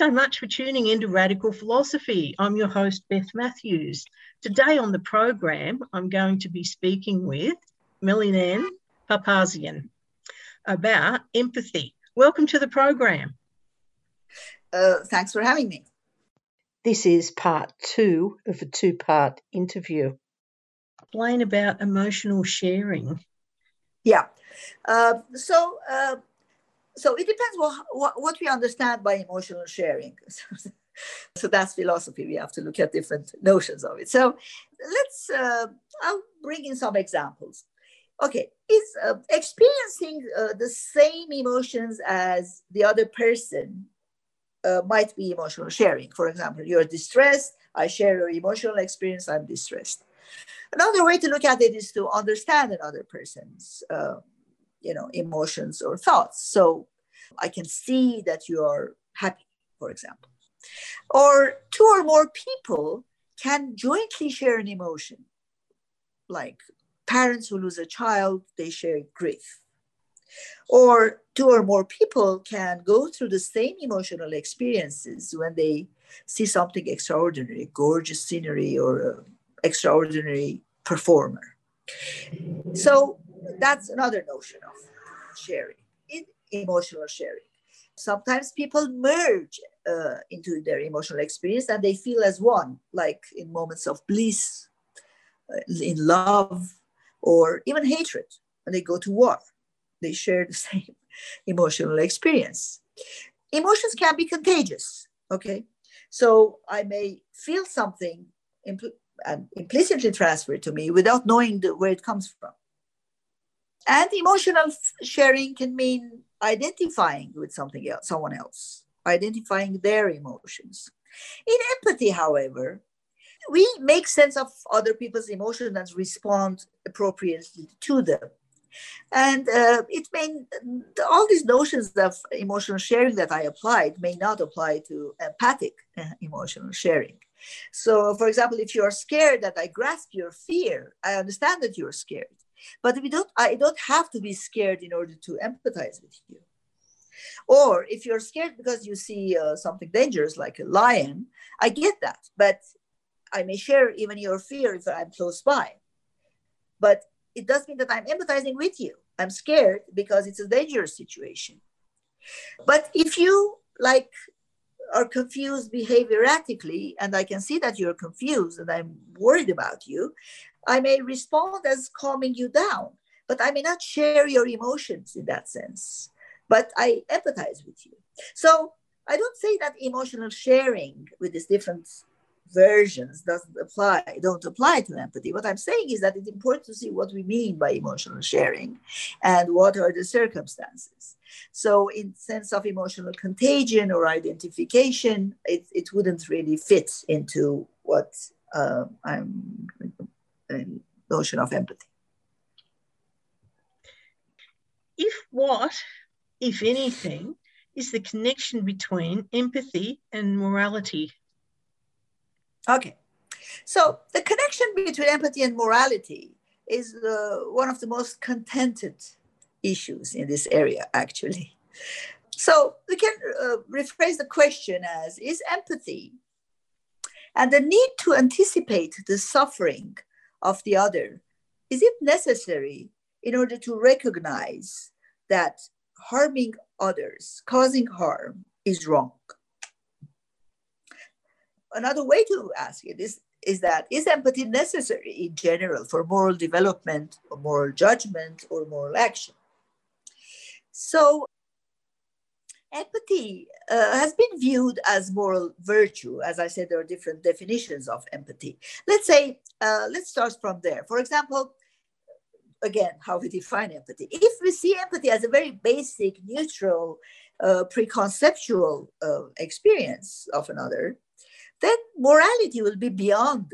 So much for tuning into Radical Philosophy. I'm your host, Beth Matthews. Today on the program, I'm going to be speaking with Meline Papazian about empathy. Welcome to the program. Uh, thanks for having me. This is part two of a two part interview. Explain about emotional sharing. Yeah. Uh, so, uh, so it depends what, what, what we understand by emotional sharing. so that's philosophy. We have to look at different notions of it. So let's, uh, I'll bring in some examples. Okay, is uh, experiencing uh, the same emotions as the other person uh, might be emotional sharing. For example, you're distressed, I share your emotional experience, I'm distressed. Another way to look at it is to understand another person's uh, you know emotions or thoughts. So i can see that you are happy for example. Or two or more people can jointly share an emotion. Like parents who lose a child they share grief. Or two or more people can go through the same emotional experiences when they see something extraordinary gorgeous scenery or extraordinary performer. So that's another notion of sharing, in emotional sharing. Sometimes people merge uh, into their emotional experience and they feel as one, like in moments of bliss, uh, in love, or even hatred. When they go to war, they share the same emotional experience. Emotions can be contagious, okay? So I may feel something impl- and implicitly transfer it to me without knowing the, where it comes from. And emotional sharing can mean identifying with something else, someone else, identifying their emotions. In empathy, however, we make sense of other people's emotions and respond appropriately to them. And uh, it may, all these notions of emotional sharing that I applied may not apply to empathic uh, emotional sharing. So, for example, if you're scared that I grasp your fear, I understand that you're scared. But we don't, I don't have to be scared in order to empathize with you. Or if you're scared because you see uh, something dangerous like a lion, I get that. But I may share even your fear if I'm close by. But it does mean that I'm empathizing with you. I'm scared because it's a dangerous situation. But if you like are confused, behave erratically, and I can see that you're confused and I'm worried about you, I may respond as calming you down, but I may not share your emotions in that sense. But I empathize with you. So I don't say that emotional sharing with these different versions doesn't apply, don't apply to empathy. What I'm saying is that it's important to see what we mean by emotional sharing and what are the circumstances. So in sense of emotional contagion or identification, it, it wouldn't really fit into what uh, I'm notion of empathy. If what, if anything, is the connection between empathy and morality? Okay. So the connection between empathy and morality is uh, one of the most contented issues in this area, actually. So we can uh, rephrase the question as Is empathy and the need to anticipate the suffering of the other, is it necessary in order to recognize that harming others, causing harm, is wrong? Another way to ask it is, is that is empathy necessary in general for moral development or moral judgment or moral action? So empathy uh, has been viewed as moral virtue. As I said, there are different definitions of empathy. Let's say, uh, let's start from there. For example, again, how we define empathy. If we see empathy as a very basic, neutral, uh, preconceptual uh, experience of another, then morality will be beyond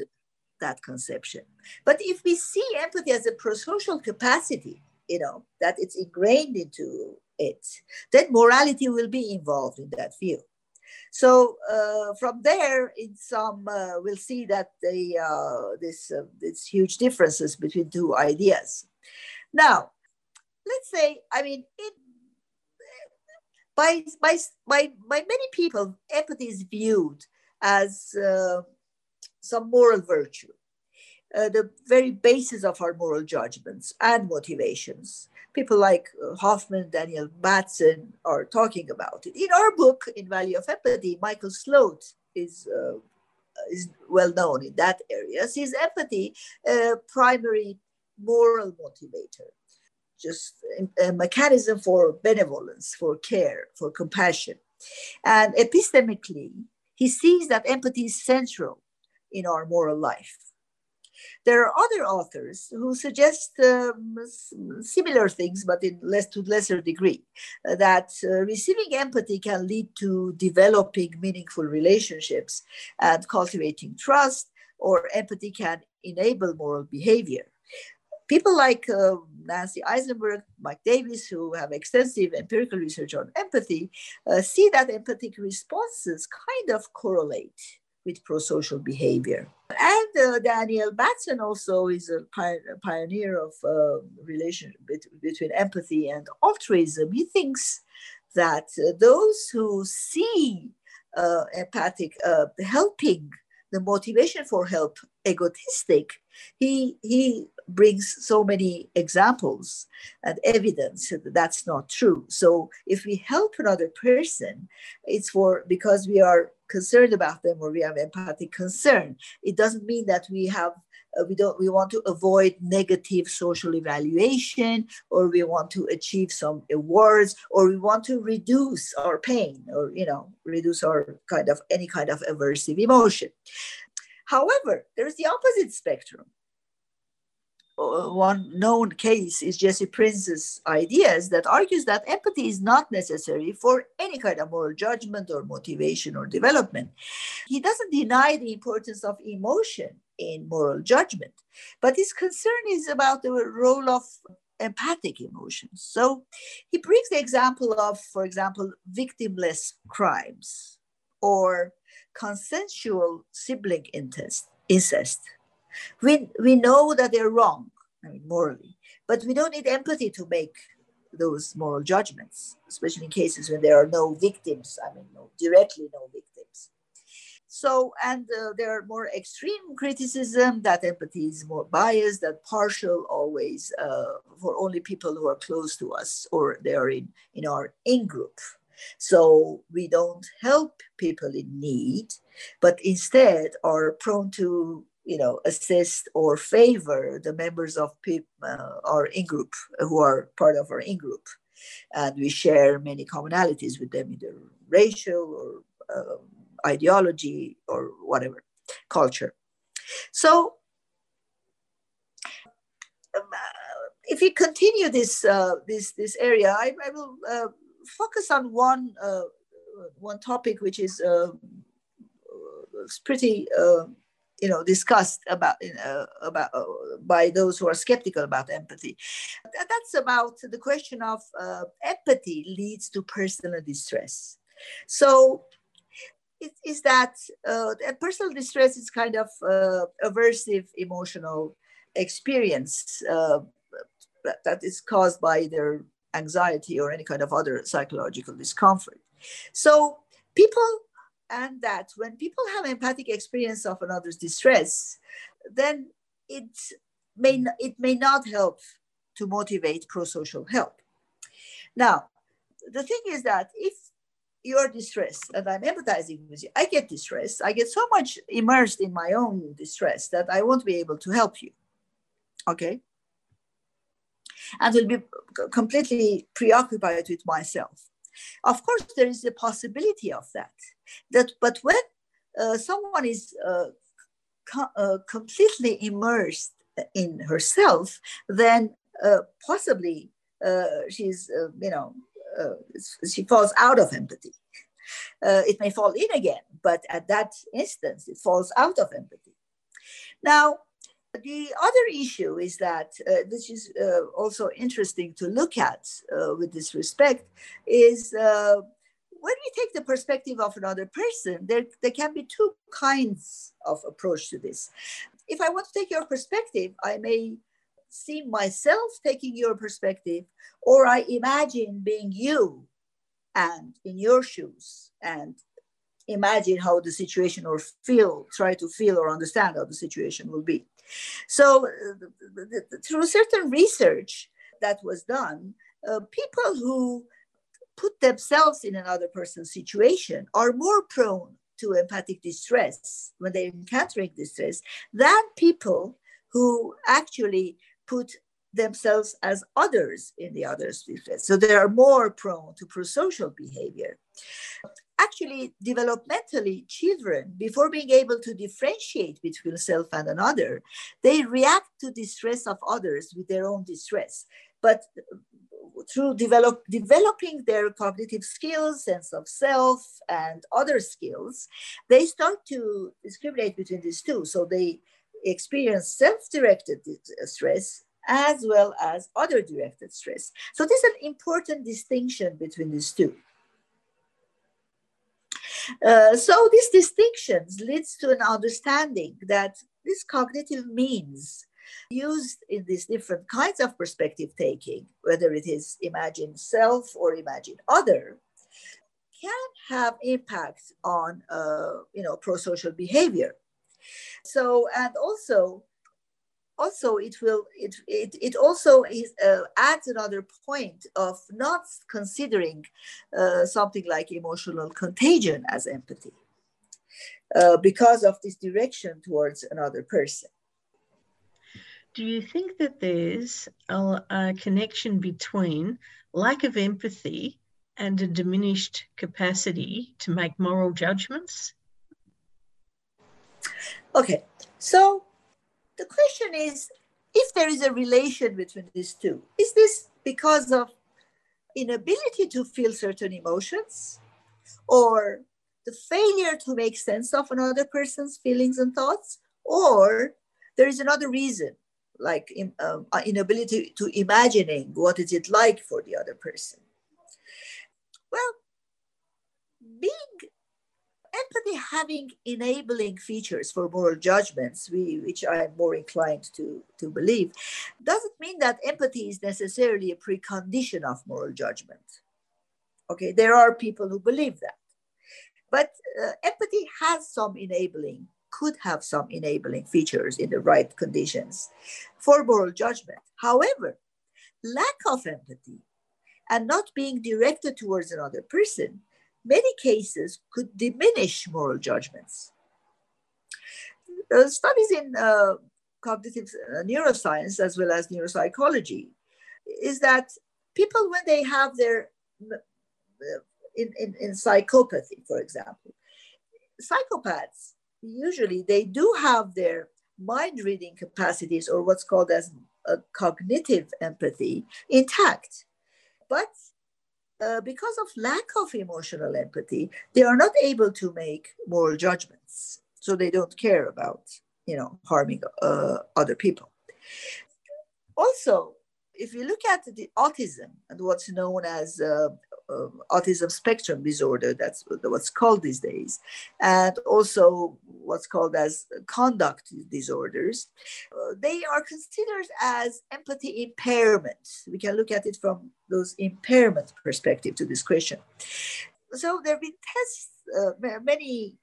that conception. But if we see empathy as a prosocial capacity, you know, that it's ingrained into it, then morality will be involved in that view. So uh, from there, in some, uh, we'll see that the uh, this uh, this huge differences between two ideas. Now, let's say, I mean, it, by by by by many people, empathy is viewed as uh, some moral virtue, uh, the very basis of our moral judgments and motivations. People like uh, Hoffman, Daniel Batson are talking about it. In our book, In Value of Empathy, Michael Slote is, uh, is well known in that area. Sees empathy a primary moral motivator, just a mechanism for benevolence, for care, for compassion. And epistemically, he sees that empathy is central in our moral life. There are other authors who suggest um, similar things, but in less to lesser degree, that uh, receiving empathy can lead to developing meaningful relationships and cultivating trust, or empathy can enable moral behavior. People like uh, Nancy Eisenberg, Mike Davis, who have extensive empirical research on empathy, uh, see that empathic responses kind of correlate with pro-social behavior. And uh, Daniel Batson also is a, pi- a pioneer of uh, relation between empathy and altruism. He thinks that uh, those who see uh, empathic uh, helping the motivation for help egotistic, he, he brings so many examples and evidence that that's not true. So if we help another person, it's for because we are concerned about them or we have empathic concern. It doesn't mean that we have uh, we don't we want to avoid negative social evaluation or we want to achieve some awards or we want to reduce our pain or you know reduce our kind of any kind of aversive emotion however there's the opposite spectrum Uh, one known case is Jesse Prinz's ideas that argues that empathy is not necessary for any kind of moral judgment or motivation or development. He doesn't deny the importance of emotion in moral judgment, but his concern is about the role of empathic emotions. So he brings the example of, for example, victimless crimes or consensual sibling incest. incest we, we know that they're wrong, I mean, morally, but we don't need empathy to make those moral judgments, especially in cases when there are no victims, I mean, no, directly no victims. So, and uh, there are more extreme criticism that empathy is more biased, that partial always uh, for only people who are close to us or they are in, in our in group. So we don't help people in need, but instead are prone to you know, assist or favor the members of uh, our in-group who are part of our in-group. And we share many commonalities with them, either racial or uh, ideology or whatever, culture. So um, uh, if we continue this, uh, this, this area, I, I will uh, focus on one, uh, one topic, which is pretty you know discussed about uh, about uh, by those who are skeptical about empathy. That's about the question of uh, empathy leads to personal distress. So it is that uh, personal distress is kind of uh, aversive emotional experience uh, that is caused by either anxiety or any kind of other psychological discomfort. So people and that when people have empathic experience of another's distress, then it may, it may not help to motivate pro-social help. Now, the thing is that if you're distressed and I'm empathizing with you, I get distressed. I get so much immersed in my own distress that I won't be able to help you. Okay? And will be completely preoccupied with myself. Of course, there is a possibility of that. That, but when uh, someone is uh, co- uh, completely immersed in herself, then uh, possibly uh, she's, uh, you know, she falls out of empathy. it may fall in again, but at that instance, it falls out of empathy. Now, the other issue is that, uh, which is uh, also interesting to look at uh, with this respect, is uh, when we take the perspective of another person, there, there can be two kinds of approach to this. If I want to take your perspective, I may see myself taking your perspective, or I imagine being you and in your shoes and imagine how the situation or feel, try to feel or understand how the situation will be. So, uh, through certain research that was done, uh, people who put themselves in another person's situation are more prone to empathic distress when they're encountering distress than people who actually put themselves as others in the other's distress. So they are more prone to prosocial behavior. Actually, developmentally, children, before being able to differentiate between self and another, they react to distress of others with their own distress. But through develop, developing their cognitive skills, sense of self, and other skills, they start to discriminate between these two. So they experience self directed stress as well as other directed stress. So, this is an important distinction between these two. Uh, so, these distinctions leads to an understanding that these cognitive means used in these different kinds of perspective taking, whether it is imagine self or imagine other, can have impact on uh, you know pro-social behavior. So and also also it will it it, it also is uh, adds another point of not considering uh, something like emotional contagion as empathy uh, because of this direction towards another person do you think that there's a, a connection between lack of empathy and a diminished capacity to make moral judgments? Okay, so the question is if there is a relation between these two, is this because of inability to feel certain emotions or the failure to make sense of another person's feelings and thoughts, or there is another reason like um, uh, inability to imagining what is it like for the other person? Well being having enabling features for moral judgments we, which i'm more inclined to, to believe doesn't mean that empathy is necessarily a precondition of moral judgment okay there are people who believe that but uh, empathy has some enabling could have some enabling features in the right conditions for moral judgment. However, lack of empathy and not being directed towards another person, many cases could diminish moral judgments. Uh, studies in uh, cognitive uh, neuroscience as well as neuropsychology is that people, when they have their uh, in, in, in psychopathy, for example, psychopaths usually they do have their mind reading capacities or what's called as a cognitive empathy intact. But uh, because of lack of emotional empathy, they are not able to make moral judgments. So they don't care about, you know, harming uh, other people. Also, if you look at the autism and what's known as uh, autism spectrum disorder, that's what's called these days, and also what's called as conduct disorders, uh, they are considered as empathy impairment. We can look at it from those impairment perspective to this question. So there have been tests, uh, many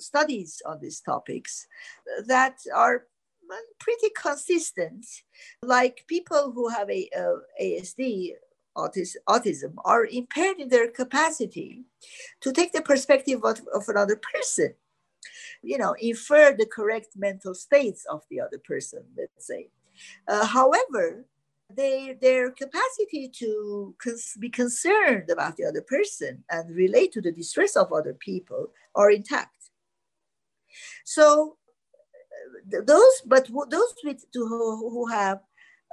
studies on these topics that are pretty consistent. Like people who have a, a ASD, autism, are impaired in their capacity to take the perspective of, of another person. You know, infer the correct mental states of the other person, let's say. Uh, however, they, their capacity to cons- be concerned about the other person and relate to the distress of other people are intact. So those, but those with who, who have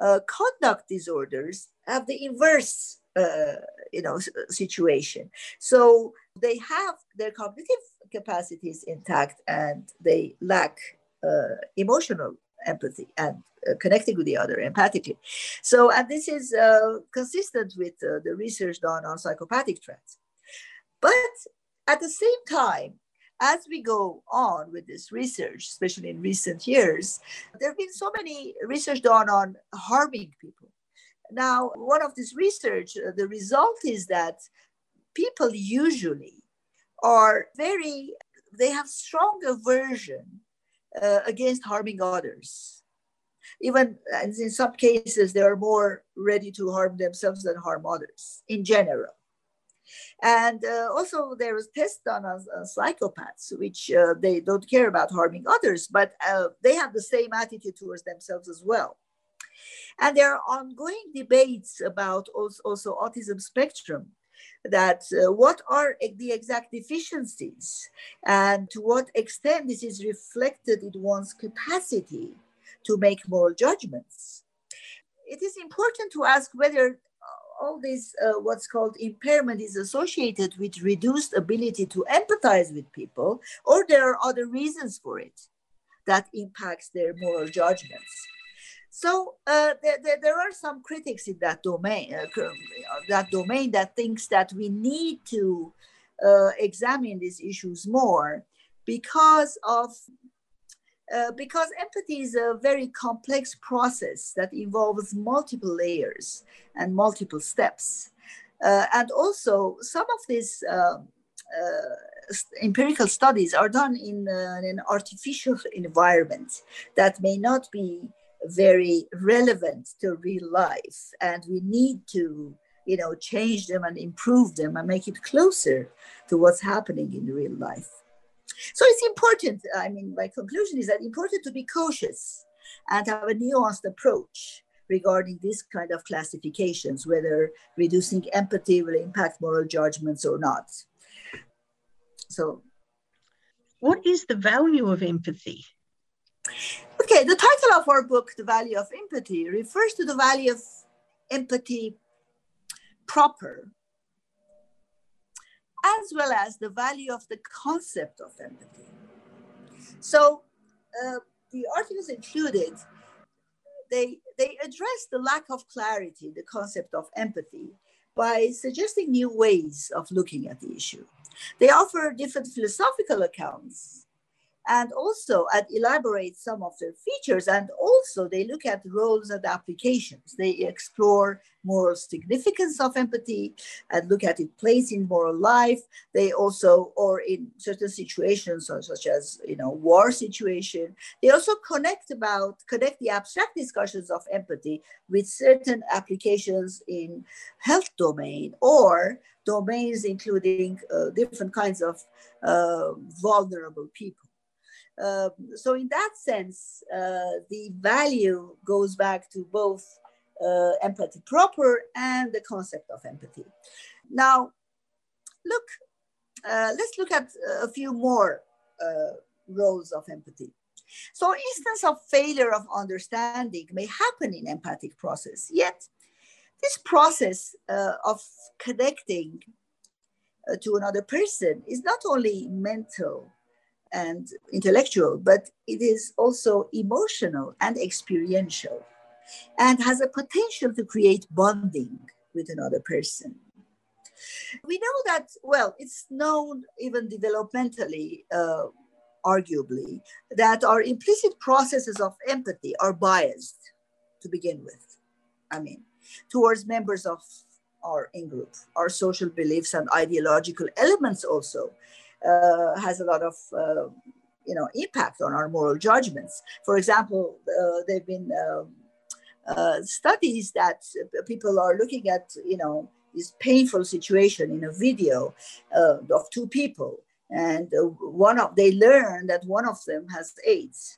uh, conduct disorders have the inverse, uh, you know, situation. So they have their cognitive capacities intact and they lack uh, emotional empathy and uh, connecting with the other empathically. So, and this is uh, consistent with uh, the research done on psychopathic traits. But at the same time, as we go on with this research, especially in recent years, there have been so many research done on harming people. Now, one of this research, uh, the result is that people usually are very, they have strong aversion uh, against harming others. Even in some cases, they are more ready to harm themselves than harm others in general. And uh, also, there was tests done on, on psychopaths, which uh, they don't care about harming others, but uh, they have the same attitude towards themselves as well. And there are ongoing debates about also, also autism spectrum that uh, what are the exact deficiencies and to what extent this is reflected in one's capacity to make moral judgments. It is important to ask whether all this, uh, what's called impairment, is associated with reduced ability to empathize with people, or there are other reasons for it that impacts their moral judgments. So uh, there, there, there, are some critics in that domain, uh, that domain that thinks that we need to uh, examine these issues more because of uh, because empathy is a very complex process that involves multiple layers and multiple steps. Uh, and also, some of these uh, uh empirical studies are done in, uh, in, an artificial environment that may not be very relevant to real life. And we need to you know, change them and improve them and make it closer to what's happening in real life. So it's important. I mean, my conclusion is that important to be cautious and have a nuanced approach regarding this kind of classifications, whether reducing empathy will impact moral judgments or not. So, what is the value of empathy? Okay, the title of our book, The Value of Empathy, refers to the value of empathy proper as well as the value of the concept of empathy. So uh, the articles included, they, they address the lack of clarity, the concept of empathy, by suggesting new ways of looking at the issue. They offer different philosophical accounts and also at elaborate some of their features and also they look at roles and applications. They explore moral significance of empathy and look at its place in moral life. They also or in certain situations such as you know war situation they also connect about connect the abstract discussions of empathy with certain applications in health domain or domains including uh, different kinds of uh, vulnerable people um, so in that sense, uh, the value goes back to both uh, empathy proper and the concept of empathy. Now, look, uh, let's look at a few more uh, roles of empathy. So instance of failure of understanding may happen in empathic process, yet this process uh, of connecting to another person is not only mental and intellectual, but it is also emotional and experiential and has a potential to create bonding with another person. We know that, well, it's known even developmentally, uh, arguably, that our implicit processes of empathy are biased to begin with. I mean, towards members of our in group, our social beliefs and ideological elements also uh, has a lot of uh, you know impact on our moral judgments. For example, uh, there've been um, uh, studies that people are looking at you know this painful situation in a video uh, of two people, and uh, one of they learn that one of them has AIDS.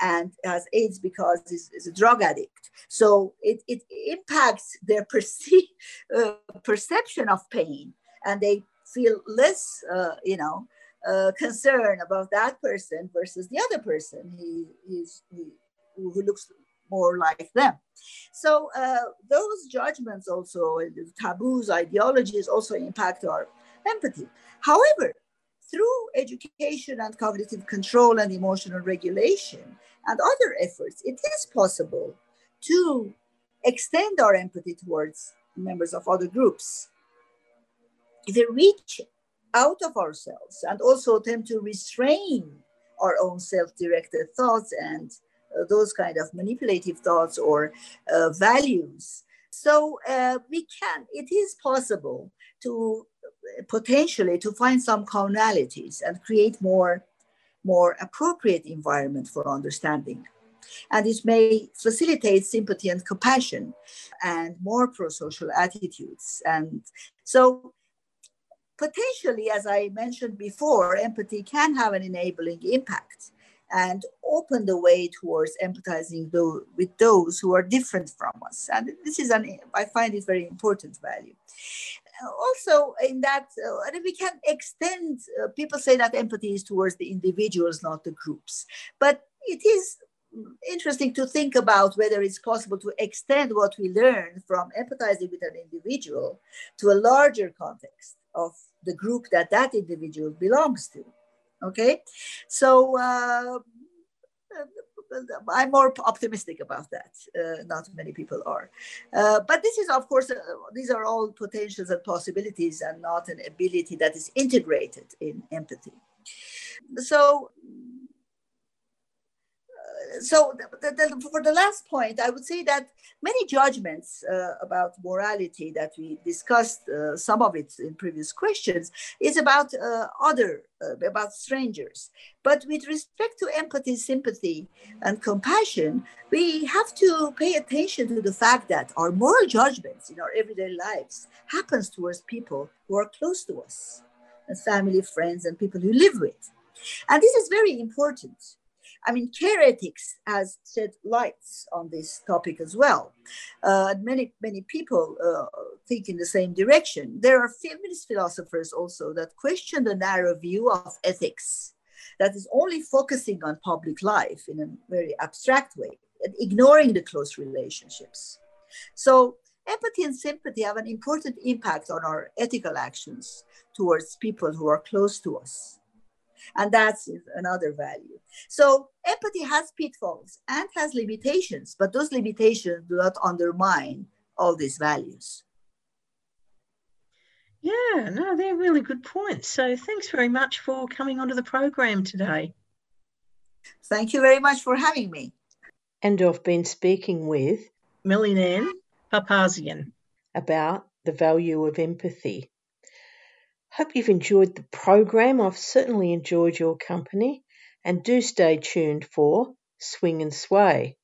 and has AIDS because he's, a drug addict. So it, it impacts their perce- perception of pain and they feel less, uh, you know, uh, concern about that person versus the other person he, he's, he, who looks more like them. So uh, those judgments also, taboos, ideologies also impact our empathy. However, through education and cognitive control and emotional regulation and other efforts, it is possible to extend our empathy towards members of other groups. We reach out of ourselves and also attempt to restrain our own self-directed thoughts and uh, those kind of manipulative thoughts or uh, values. So uh, we can it is possible to uh, potentially to find some commonalities and create more more appropriate environment for understanding. And it may facilitate sympathy and compassion and more pro-social attitudes. And so potentially, as I mentioned before, empathy can have an enabling impact and open the way towards empathizing with those who are different from us. And this is an, I find it very important value. Also, in that, uh, we can extend, uh, people say that empathy is towards the individuals, not the groups. But it is interesting to think about whether it's possible to extend what we learn from empathizing with an individual to a larger context of the group that that individual belongs to. Okay, so uh, I'm more optimistic about that. Uh, not many people are, uh, but this is, of course, uh, these are all potentials and possibilities, and not an ability that is integrated in empathy. So so the, the, for the last point, I would say that many judgments uh, about morality that we discussed, uh, some of it in previous questions, is about uh, other, uh, about strangers. But with respect to empathy, sympathy, and compassion, we have to pay attention to the fact that our moral judgments in our everyday lives happens towards people who are close to us, and family, friends, and people who live with. And this is very important I mean, care ethics has shed lights on this topic as well. Uh, many, many people uh, think in the same direction. There are feminist philosophers also that question the narrow view of ethics that is only focusing on public life in a very abstract way ignoring the close relationships. So empathy and sympathy have an important impact on our ethical actions towards people who are close to us. And that's another value. So empathy has pitfalls and has limitations, but those limitations do not undermine all these values. Yeah, no, they're really good points. So thanks very much for coming onto the program today. Thank you very much for having me. And I've been speaking with Meline Papazian about the value of empathy. Hope you've enjoyed the program. I've certainly enjoyed your company and do stay tuned for Swing and Sway.